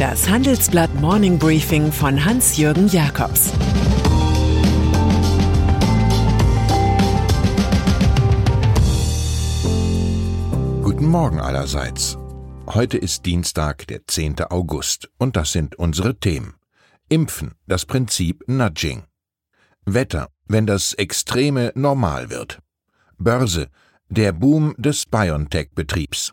Das Handelsblatt Morning Briefing von Hans-Jürgen Jakobs Guten Morgen allerseits. Heute ist Dienstag, der 10. August, und das sind unsere Themen. Impfen, das Prinzip Nudging. Wetter, wenn das Extreme normal wird. Börse, der Boom des BioNTech-Betriebs.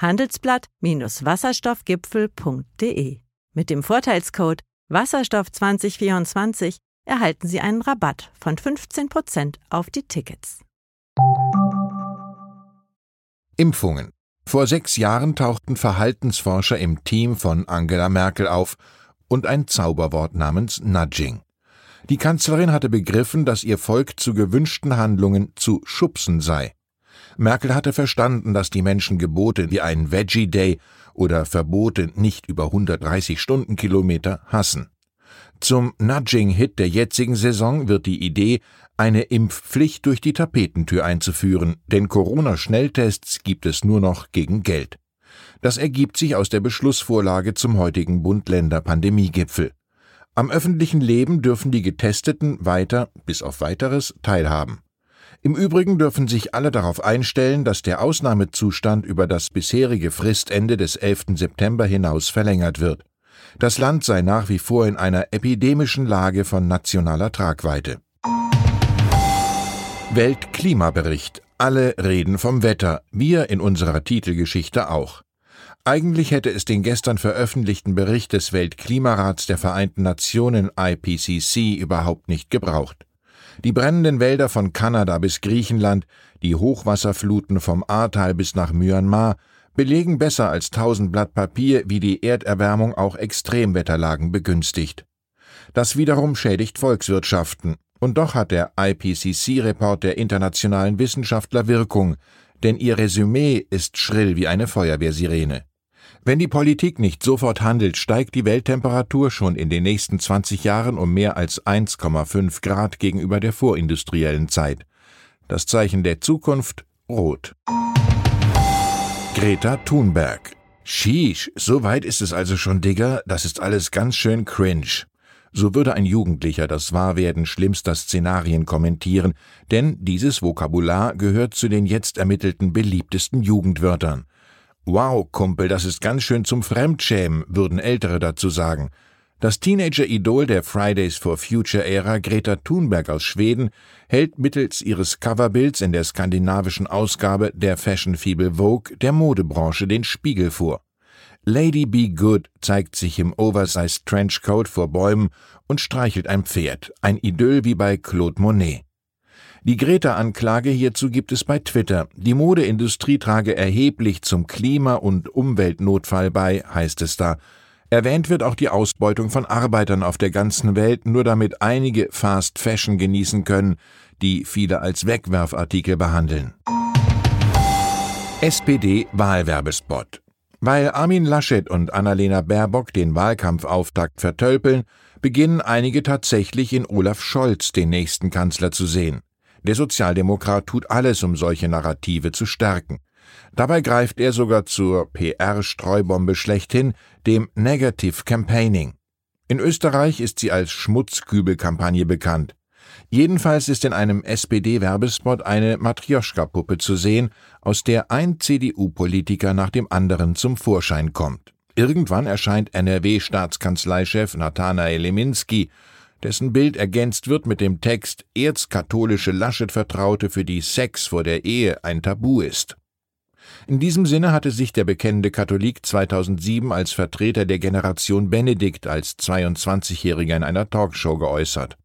handelsblatt-wasserstoffgipfel.de. Mit dem Vorteilscode Wasserstoff 2024 erhalten Sie einen Rabatt von 15% auf die Tickets. Impfungen. Vor sechs Jahren tauchten Verhaltensforscher im Team von Angela Merkel auf und ein Zauberwort namens Nudging. Die Kanzlerin hatte begriffen, dass ihr Volk zu gewünschten Handlungen zu schubsen sei. Merkel hatte verstanden, dass die Menschen Gebote wie ein Veggie Day oder Verbote nicht über 130 Stundenkilometer hassen. Zum Nudging-Hit der jetzigen Saison wird die Idee, eine Impfpflicht durch die Tapetentür einzuführen, denn Corona-Schnelltests gibt es nur noch gegen Geld. Das ergibt sich aus der Beschlussvorlage zum heutigen Bund-Länder-Pandemiegipfel. Am öffentlichen Leben dürfen die Getesteten weiter, bis auf weiteres, teilhaben. Im Übrigen dürfen sich alle darauf einstellen, dass der Ausnahmezustand über das bisherige Fristende des 11. September hinaus verlängert wird. Das Land sei nach wie vor in einer epidemischen Lage von nationaler Tragweite. Weltklimabericht. Alle reden vom Wetter, wir in unserer Titelgeschichte auch. Eigentlich hätte es den gestern veröffentlichten Bericht des Weltklimarats der Vereinten Nationen IPCC überhaupt nicht gebraucht. Die brennenden Wälder von Kanada bis Griechenland, die Hochwasserfluten vom Ahrtal bis nach Myanmar belegen besser als tausend Blatt Papier, wie die Erderwärmung auch Extremwetterlagen begünstigt. Das wiederum schädigt Volkswirtschaften. Und doch hat der IPCC-Report der internationalen Wissenschaftler Wirkung, denn ihr Resümee ist schrill wie eine Feuerwehrsirene. Wenn die Politik nicht sofort handelt, steigt die Welttemperatur schon in den nächsten 20 Jahren um mehr als 1,5 Grad gegenüber der vorindustriellen Zeit. Das Zeichen der Zukunft rot. Greta Thunberg. Sheesh, so weit ist es also schon, Digger, das ist alles ganz schön cringe. So würde ein Jugendlicher das Wahrwerden schlimmster Szenarien kommentieren, denn dieses Vokabular gehört zu den jetzt ermittelten beliebtesten Jugendwörtern. Wow, Kumpel, das ist ganz schön zum Fremdschämen, würden Ältere dazu sagen. Das Teenager-Idol der Fridays for Future-Ära Greta Thunberg aus Schweden hält mittels ihres Coverbilds in der skandinavischen Ausgabe der Fashion-Fibel Vogue der Modebranche den Spiegel vor. Lady Be Good zeigt sich im Oversized Trenchcoat vor Bäumen und streichelt ein Pferd, ein Idyll wie bei Claude Monet. Die Greta-Anklage hierzu gibt es bei Twitter. Die Modeindustrie trage erheblich zum Klima- und Umweltnotfall bei, heißt es da. Erwähnt wird auch die Ausbeutung von Arbeitern auf der ganzen Welt, nur damit einige Fast Fashion genießen können, die viele als Wegwerfartikel behandeln. SPD-Wahlwerbespot Weil Armin Laschet und Annalena Baerbock den Wahlkampfauftakt vertölpeln, beginnen einige tatsächlich in Olaf Scholz den nächsten Kanzler zu sehen. Der Sozialdemokrat tut alles, um solche Narrative zu stärken. Dabei greift er sogar zur PR-Streubombe schlechthin, dem Negative Campaigning. In Österreich ist sie als Schmutzkübelkampagne bekannt. Jedenfalls ist in einem SPD-Werbespot eine Matrioschka-Puppe zu sehen, aus der ein CDU-Politiker nach dem anderen zum Vorschein kommt. Irgendwann erscheint NRW-Staatskanzleichef Nathanael Leminski dessen Bild ergänzt wird mit dem Text Erzkatholische Laschet-Vertraute, für die Sex vor der Ehe ein Tabu ist. In diesem Sinne hatte sich der bekennende Katholik 2007 als Vertreter der Generation Benedikt als 22-Jähriger in einer Talkshow geäußert.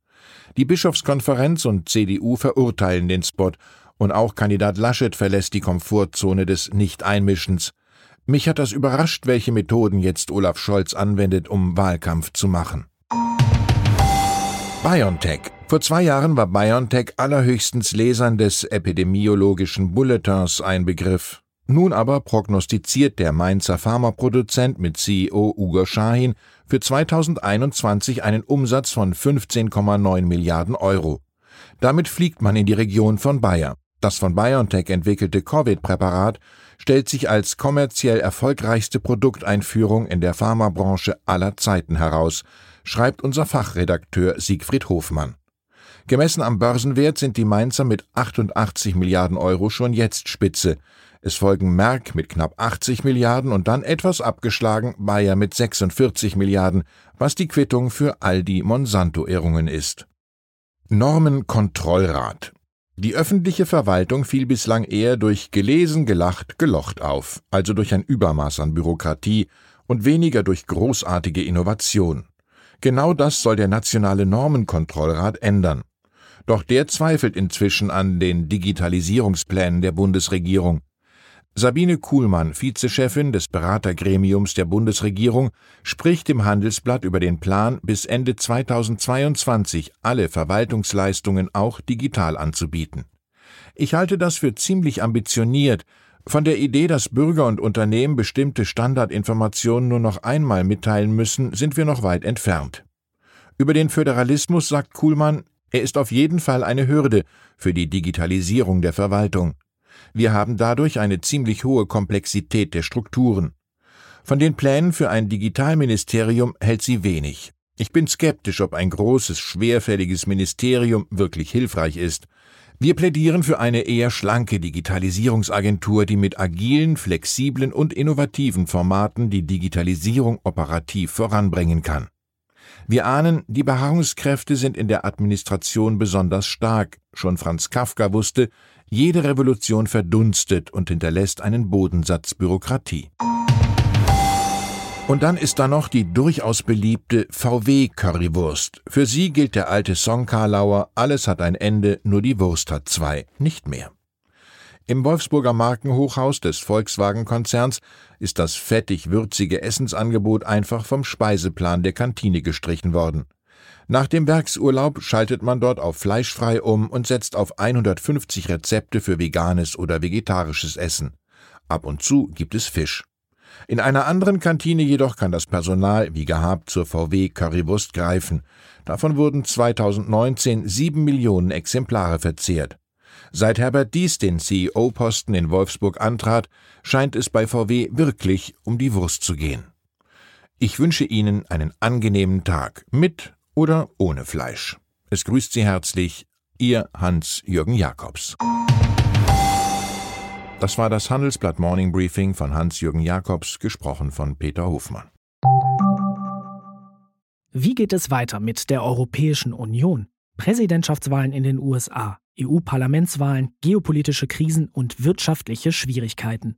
Die Bischofskonferenz und CDU verurteilen den Spot und auch Kandidat Laschet verlässt die Komfortzone des Nicht-Einmischens. Mich hat das überrascht, welche Methoden jetzt Olaf Scholz anwendet, um Wahlkampf zu machen. BioNTech. Vor zwei Jahren war BioNTech allerhöchstens Lesern des epidemiologischen Bulletins ein Begriff. Nun aber prognostiziert der Mainzer Pharmaproduzent mit CEO Ugo Schahin für 2021 einen Umsatz von 15,9 Milliarden Euro. Damit fliegt man in die Region von Bayer. Das von BioNTech entwickelte Covid-Präparat stellt sich als kommerziell erfolgreichste Produkteinführung in der Pharmabranche aller Zeiten heraus, schreibt unser Fachredakteur Siegfried Hofmann. Gemessen am Börsenwert sind die Mainzer mit 88 Milliarden Euro schon jetzt Spitze. Es folgen Merck mit knapp 80 Milliarden und dann etwas abgeschlagen Bayer mit 46 Milliarden, was die Quittung für all die Monsanto-Ehrungen ist. Normenkontrollrat. Die öffentliche Verwaltung fiel bislang eher durch gelesen, gelacht, gelocht auf, also durch ein Übermaß an Bürokratie und weniger durch großartige Innovation. Genau das soll der Nationale Normenkontrollrat ändern. Doch der zweifelt inzwischen an den Digitalisierungsplänen der Bundesregierung. Sabine Kuhlmann, Vizechefin des Beratergremiums der Bundesregierung, spricht im Handelsblatt über den Plan, bis Ende 2022 alle Verwaltungsleistungen auch digital anzubieten. Ich halte das für ziemlich ambitioniert. Von der Idee, dass Bürger und Unternehmen bestimmte Standardinformationen nur noch einmal mitteilen müssen, sind wir noch weit entfernt. Über den Föderalismus sagt Kuhlmann, er ist auf jeden Fall eine Hürde für die Digitalisierung der Verwaltung. Wir haben dadurch eine ziemlich hohe Komplexität der Strukturen. Von den Plänen für ein Digitalministerium hält sie wenig. Ich bin skeptisch, ob ein großes, schwerfälliges Ministerium wirklich hilfreich ist. Wir plädieren für eine eher schlanke Digitalisierungsagentur, die mit agilen, flexiblen und innovativen Formaten die Digitalisierung operativ voranbringen kann. Wir ahnen, die Beharrungskräfte sind in der Administration besonders stark. Schon Franz Kafka wusste, jede Revolution verdunstet und hinterlässt einen Bodensatz Bürokratie. Und dann ist da noch die durchaus beliebte VW-Currywurst. Für sie gilt der alte Song Karlauer, alles hat ein Ende, nur die Wurst hat zwei, nicht mehr. Im Wolfsburger Markenhochhaus des Volkswagen-Konzerns ist das fettig-würzige Essensangebot einfach vom Speiseplan der Kantine gestrichen worden. Nach dem Werksurlaub schaltet man dort auf fleischfrei um und setzt auf 150 Rezepte für veganes oder vegetarisches Essen. Ab und zu gibt es Fisch. In einer anderen Kantine jedoch kann das Personal wie gehabt zur VW Currywurst greifen. Davon wurden 2019 sieben Millionen Exemplare verzehrt. Seit Herbert Dies den CEO-Posten in Wolfsburg antrat, scheint es bei VW wirklich um die Wurst zu gehen. Ich wünsche Ihnen einen angenehmen Tag mit oder ohne Fleisch. Es grüßt Sie herzlich Ihr Hans-Jürgen Jakobs. Das war das Handelsblatt Morning Briefing von Hans-Jürgen Jakobs, gesprochen von Peter Hofmann. Wie geht es weiter mit der Europäischen Union? Präsidentschaftswahlen in den USA, EU-Parlamentswahlen, geopolitische Krisen und wirtschaftliche Schwierigkeiten.